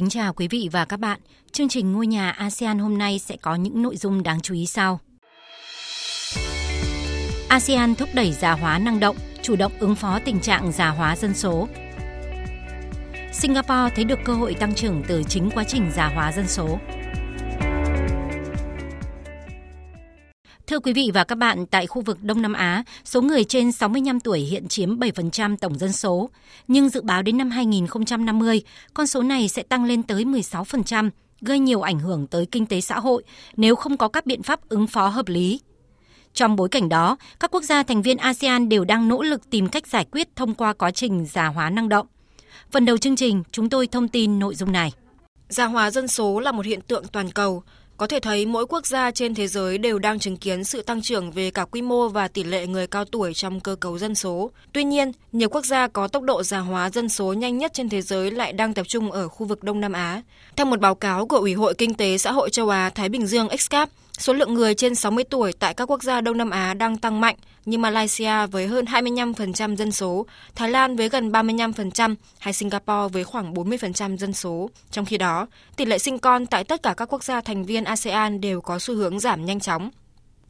Kính chào quý vị và các bạn. Chương trình Ngôi nhà ASEAN hôm nay sẽ có những nội dung đáng chú ý sau. ASEAN thúc đẩy già hóa năng động, chủ động ứng phó tình trạng già hóa dân số. Singapore thấy được cơ hội tăng trưởng từ chính quá trình già hóa dân số. Thưa quý vị và các bạn, tại khu vực Đông Nam Á, số người trên 65 tuổi hiện chiếm 7% tổng dân số, nhưng dự báo đến năm 2050, con số này sẽ tăng lên tới 16%, gây nhiều ảnh hưởng tới kinh tế xã hội nếu không có các biện pháp ứng phó hợp lý. Trong bối cảnh đó, các quốc gia thành viên ASEAN đều đang nỗ lực tìm cách giải quyết thông qua quá trình già hóa năng động. Phần đầu chương trình, chúng tôi thông tin nội dung này. Già hóa dân số là một hiện tượng toàn cầu, có thể thấy mỗi quốc gia trên thế giới đều đang chứng kiến sự tăng trưởng về cả quy mô và tỷ lệ người cao tuổi trong cơ cấu dân số. Tuy nhiên, nhiều quốc gia có tốc độ già hóa dân số nhanh nhất trên thế giới lại đang tập trung ở khu vực Đông Nam Á. Theo một báo cáo của Ủy hội Kinh tế Xã hội châu Á Thái Bình Dương XCAP, Số lượng người trên 60 tuổi tại các quốc gia Đông Nam Á đang tăng mạnh như Malaysia với hơn 25% dân số, Thái Lan với gần 35% hay Singapore với khoảng 40% dân số. Trong khi đó, tỷ lệ sinh con tại tất cả các quốc gia thành viên ASEAN đều có xu hướng giảm nhanh chóng.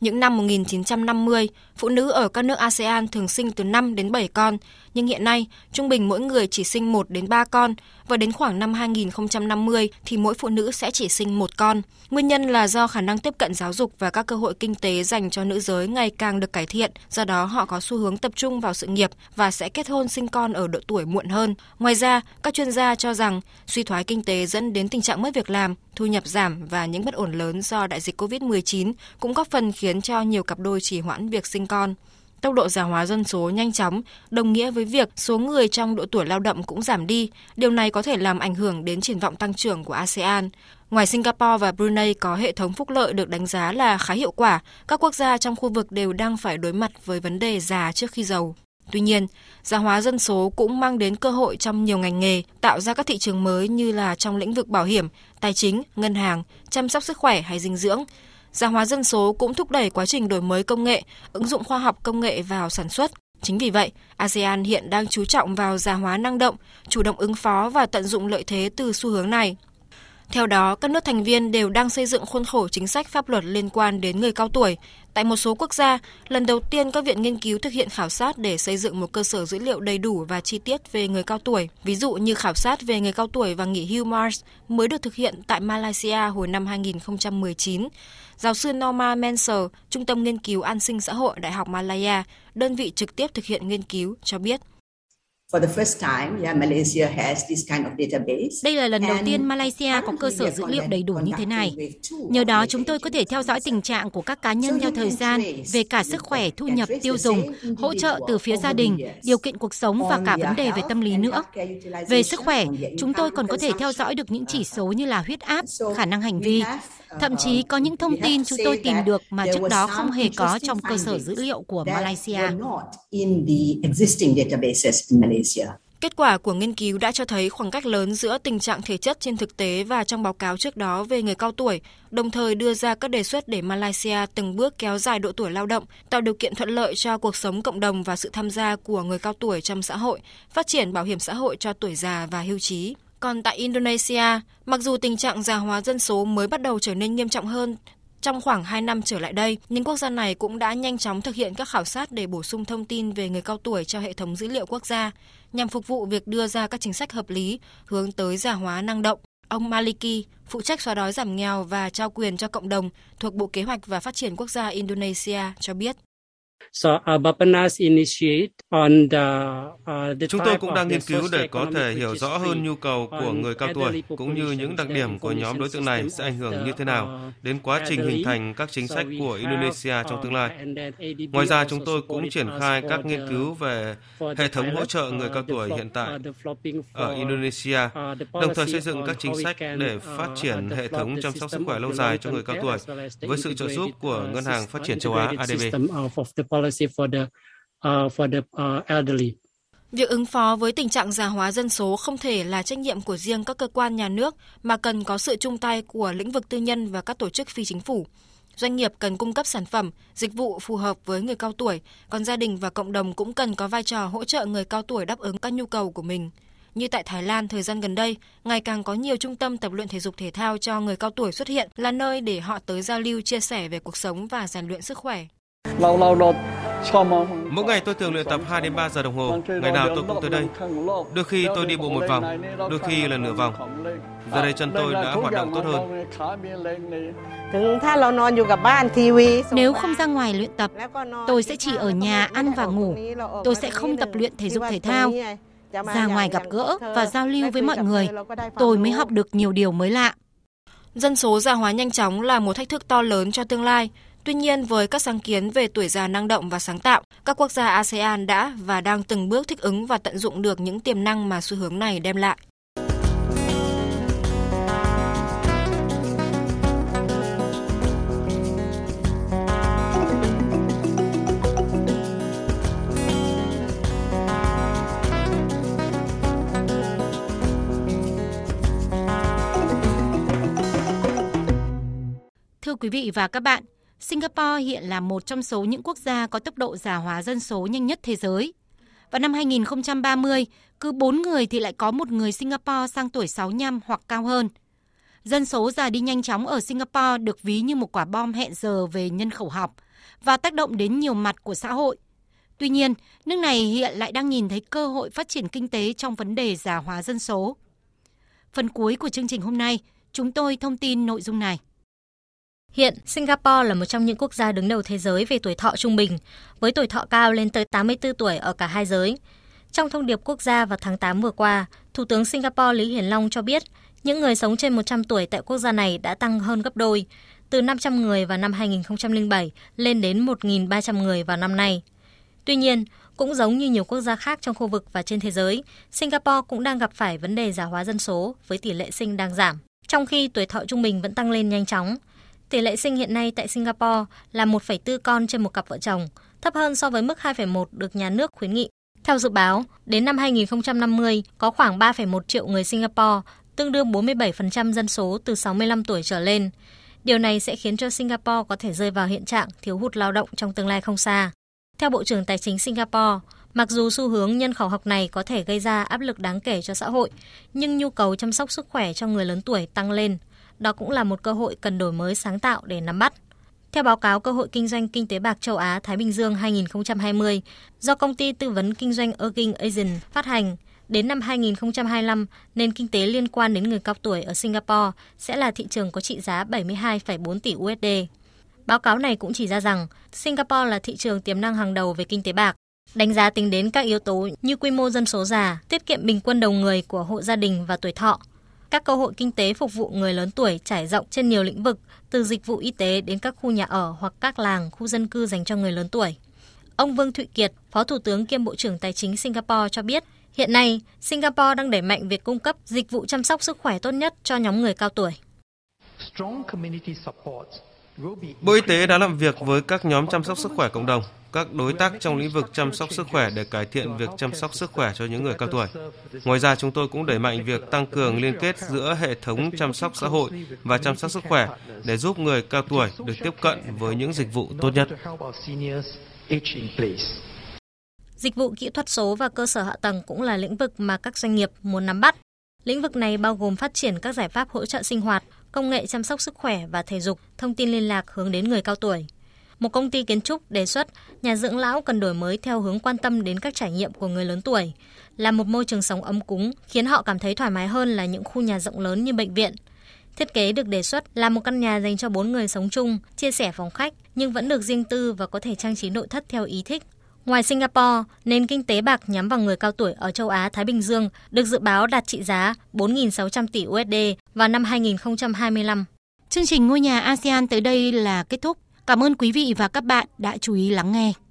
Những năm 1950, phụ nữ ở các nước ASEAN thường sinh từ 5 đến 7 con, nhưng hiện nay trung bình mỗi người chỉ sinh 1 đến 3 con và đến khoảng năm 2050 thì mỗi phụ nữ sẽ chỉ sinh một con. Nguyên nhân là do khả năng tiếp cận giáo dục và các cơ hội kinh tế dành cho nữ giới ngày càng được cải thiện, do đó họ có xu hướng tập trung vào sự nghiệp và sẽ kết hôn sinh con ở độ tuổi muộn hơn. Ngoài ra, các chuyên gia cho rằng suy thoái kinh tế dẫn đến tình trạng mất việc làm, thu nhập giảm và những bất ổn lớn do đại dịch COVID-19 cũng góp phần khiến cho nhiều cặp đôi trì hoãn việc sinh con. Tốc độ già hóa dân số nhanh chóng đồng nghĩa với việc số người trong độ tuổi lao động cũng giảm đi. Điều này có thể làm ảnh hưởng đến triển vọng tăng trưởng của ASEAN. Ngoài Singapore và Brunei có hệ thống phúc lợi được đánh giá là khá hiệu quả, các quốc gia trong khu vực đều đang phải đối mặt với vấn đề già trước khi giàu. Tuy nhiên, già hóa dân số cũng mang đến cơ hội trong nhiều ngành nghề, tạo ra các thị trường mới như là trong lĩnh vực bảo hiểm, tài chính, ngân hàng, chăm sóc sức khỏe hay dinh dưỡng gia hóa dân số cũng thúc đẩy quá trình đổi mới công nghệ, ứng dụng khoa học công nghệ vào sản xuất. Chính vì vậy, ASEAN hiện đang chú trọng vào già hóa năng động, chủ động ứng phó và tận dụng lợi thế từ xu hướng này. Theo đó, các nước thành viên đều đang xây dựng khuôn khổ chính sách pháp luật liên quan đến người cao tuổi. Tại một số quốc gia, lần đầu tiên các viện nghiên cứu thực hiện khảo sát để xây dựng một cơ sở dữ liệu đầy đủ và chi tiết về người cao tuổi. Ví dụ như khảo sát về người cao tuổi và nghỉ hưu Mars mới được thực hiện tại Malaysia hồi năm 2019. Giáo sư Norma Menser, Trung tâm Nghiên cứu An sinh xã hội Đại học Malaya, đơn vị trực tiếp thực hiện nghiên cứu, cho biết. Đây là lần đầu tiên Malaysia có cơ sở dữ liệu đầy đủ như thế này. Nhờ đó chúng tôi có thể theo dõi tình trạng của các cá nhân theo thời gian về cả sức khỏe, thu nhập, tiêu dùng, hỗ trợ từ phía gia đình, điều kiện cuộc sống và cả vấn đề về tâm lý nữa. Về sức khỏe, chúng tôi còn có thể theo dõi được những chỉ số như là huyết áp, khả năng hành vi. Thậm chí có những thông tin chúng tôi tìm được mà trước đó không hề có trong cơ sở dữ liệu của Malaysia. Kết quả của nghiên cứu đã cho thấy khoảng cách lớn giữa tình trạng thể chất trên thực tế và trong báo cáo trước đó về người cao tuổi, đồng thời đưa ra các đề xuất để Malaysia từng bước kéo dài độ tuổi lao động, tạo điều kiện thuận lợi cho cuộc sống cộng đồng và sự tham gia của người cao tuổi trong xã hội, phát triển bảo hiểm xã hội cho tuổi già và hưu trí. Còn tại Indonesia, mặc dù tình trạng già hóa dân số mới bắt đầu trở nên nghiêm trọng hơn trong khoảng 2 năm trở lại đây, những quốc gia này cũng đã nhanh chóng thực hiện các khảo sát để bổ sung thông tin về người cao tuổi cho hệ thống dữ liệu quốc gia, nhằm phục vụ việc đưa ra các chính sách hợp lý hướng tới già hóa năng động. Ông Maliki, phụ trách xóa đói giảm nghèo và trao quyền cho cộng đồng thuộc Bộ Kế hoạch và Phát triển Quốc gia Indonesia cho biết. Chúng tôi cũng đang nghiên cứu để có thể hiểu rõ hơn nhu cầu của người cao tuổi cũng như những đặc điểm của nhóm đối tượng này sẽ ảnh hưởng như thế nào đến quá trình hình thành các chính sách của Indonesia trong tương lai. Ngoài ra, chúng tôi cũng triển khai các nghiên cứu về hệ thống hỗ trợ người cao tuổi hiện tại ở Indonesia, đồng thời xây dựng các chính sách để phát triển hệ thống chăm sóc sức khỏe lâu dài cho người cao tuổi với sự trợ giúp của Ngân hàng Phát triển châu Á ADB. Việc ứng phó với tình trạng già hóa dân số không thể là trách nhiệm của riêng các cơ quan nhà nước mà cần có sự chung tay của lĩnh vực tư nhân và các tổ chức phi chính phủ. Doanh nghiệp cần cung cấp sản phẩm, dịch vụ phù hợp với người cao tuổi, còn gia đình và cộng đồng cũng cần có vai trò hỗ trợ người cao tuổi đáp ứng các nhu cầu của mình. Như tại Thái Lan thời gian gần đây, ngày càng có nhiều trung tâm tập luyện thể dục thể thao cho người cao tuổi xuất hiện là nơi để họ tới giao lưu chia sẻ về cuộc sống và rèn luyện sức khỏe. Mỗi ngày tôi thường luyện tập 2 đến 3 giờ đồng hồ, ngày nào tôi cũng tới đây. Đôi khi tôi đi bộ một vòng, đôi khi là nửa vòng. Giờ đây chân tôi đã hoạt động tốt hơn. Nếu không ra ngoài luyện tập, tôi sẽ chỉ ở nhà ăn và ngủ. Tôi sẽ không tập luyện thể dục thể thao. Ra ngoài gặp gỡ và giao lưu với mọi người, tôi mới học được nhiều điều mới lạ. Dân số già hóa nhanh chóng là một thách thức to lớn cho tương lai. Tuy nhiên, với các sáng kiến về tuổi già năng động và sáng tạo, các quốc gia ASEAN đã và đang từng bước thích ứng và tận dụng được những tiềm năng mà xu hướng này đem lại. Thưa quý vị và các bạn, Singapore hiện là một trong số những quốc gia có tốc độ già hóa dân số nhanh nhất thế giới. Vào năm 2030, cứ 4 người thì lại có một người Singapore sang tuổi 65 hoặc cao hơn. Dân số già đi nhanh chóng ở Singapore được ví như một quả bom hẹn giờ về nhân khẩu học và tác động đến nhiều mặt của xã hội. Tuy nhiên, nước này hiện lại đang nhìn thấy cơ hội phát triển kinh tế trong vấn đề già hóa dân số. Phần cuối của chương trình hôm nay, chúng tôi thông tin nội dung này. Hiện, Singapore là một trong những quốc gia đứng đầu thế giới về tuổi thọ trung bình, với tuổi thọ cao lên tới 84 tuổi ở cả hai giới. Trong thông điệp quốc gia vào tháng 8 vừa qua, Thủ tướng Singapore Lý Hiển Long cho biết những người sống trên 100 tuổi tại quốc gia này đã tăng hơn gấp đôi, từ 500 người vào năm 2007 lên đến 1.300 người vào năm nay. Tuy nhiên, cũng giống như nhiều quốc gia khác trong khu vực và trên thế giới, Singapore cũng đang gặp phải vấn đề già hóa dân số với tỷ lệ sinh đang giảm. Trong khi tuổi thọ trung bình vẫn tăng lên nhanh chóng, Tỷ lệ sinh hiện nay tại Singapore là 1,4 con trên một cặp vợ chồng, thấp hơn so với mức 2,1 được nhà nước khuyến nghị. Theo dự báo, đến năm 2050 có khoảng 3,1 triệu người Singapore, tương đương 47% dân số từ 65 tuổi trở lên. Điều này sẽ khiến cho Singapore có thể rơi vào hiện trạng thiếu hụt lao động trong tương lai không xa. Theo Bộ trưởng Tài chính Singapore, mặc dù xu hướng nhân khẩu học này có thể gây ra áp lực đáng kể cho xã hội, nhưng nhu cầu chăm sóc sức khỏe cho người lớn tuổi tăng lên – đó cũng là một cơ hội cần đổi mới sáng tạo để nắm bắt. Theo báo cáo Cơ hội Kinh doanh Kinh tế bạc châu Á-Thái Bình Dương 2020 do công ty tư vấn kinh doanh Erging Asian phát hành, đến năm 2025, nền kinh tế liên quan đến người cao tuổi ở Singapore sẽ là thị trường có trị giá 72,4 tỷ USD. Báo cáo này cũng chỉ ra rằng Singapore là thị trường tiềm năng hàng đầu về kinh tế bạc, đánh giá tính đến các yếu tố như quy mô dân số già, tiết kiệm bình quân đầu người của hộ gia đình và tuổi thọ, các cơ hội kinh tế phục vụ người lớn tuổi trải rộng trên nhiều lĩnh vực, từ dịch vụ y tế đến các khu nhà ở hoặc các làng, khu dân cư dành cho người lớn tuổi. Ông Vương Thụy Kiệt, Phó Thủ tướng kiêm Bộ trưởng Tài chính Singapore cho biết, hiện nay Singapore đang đẩy mạnh việc cung cấp dịch vụ chăm sóc sức khỏe tốt nhất cho nhóm người cao tuổi. Bộ Y tế đã làm việc với các nhóm chăm sóc sức khỏe cộng đồng, các đối tác trong lĩnh vực chăm sóc sức khỏe để cải thiện việc chăm sóc sức khỏe cho những người cao tuổi. Ngoài ra, chúng tôi cũng đẩy mạnh việc tăng cường liên kết giữa hệ thống chăm sóc xã hội và chăm sóc sức khỏe để giúp người cao tuổi được tiếp cận với những dịch vụ tốt nhất. Dịch vụ kỹ thuật số và cơ sở hạ tầng cũng là lĩnh vực mà các doanh nghiệp muốn nắm bắt. Lĩnh vực này bao gồm phát triển các giải pháp hỗ trợ sinh hoạt, công nghệ chăm sóc sức khỏe và thể dục, thông tin liên lạc hướng đến người cao tuổi. Một công ty kiến trúc đề xuất nhà dưỡng lão cần đổi mới theo hướng quan tâm đến các trải nghiệm của người lớn tuổi, là một môi trường sống ấm cúng, khiến họ cảm thấy thoải mái hơn là những khu nhà rộng lớn như bệnh viện. Thiết kế được đề xuất là một căn nhà dành cho 4 người sống chung, chia sẻ phòng khách nhưng vẫn được riêng tư và có thể trang trí nội thất theo ý thích. Ngoài Singapore, nền kinh tế bạc nhắm vào người cao tuổi ở châu Á Thái Bình Dương được dự báo đạt trị giá 4.600 tỷ USD vào năm 2025. Chương trình ngôi nhà ASEAN tới đây là kết thúc. Cảm ơn quý vị và các bạn đã chú ý lắng nghe.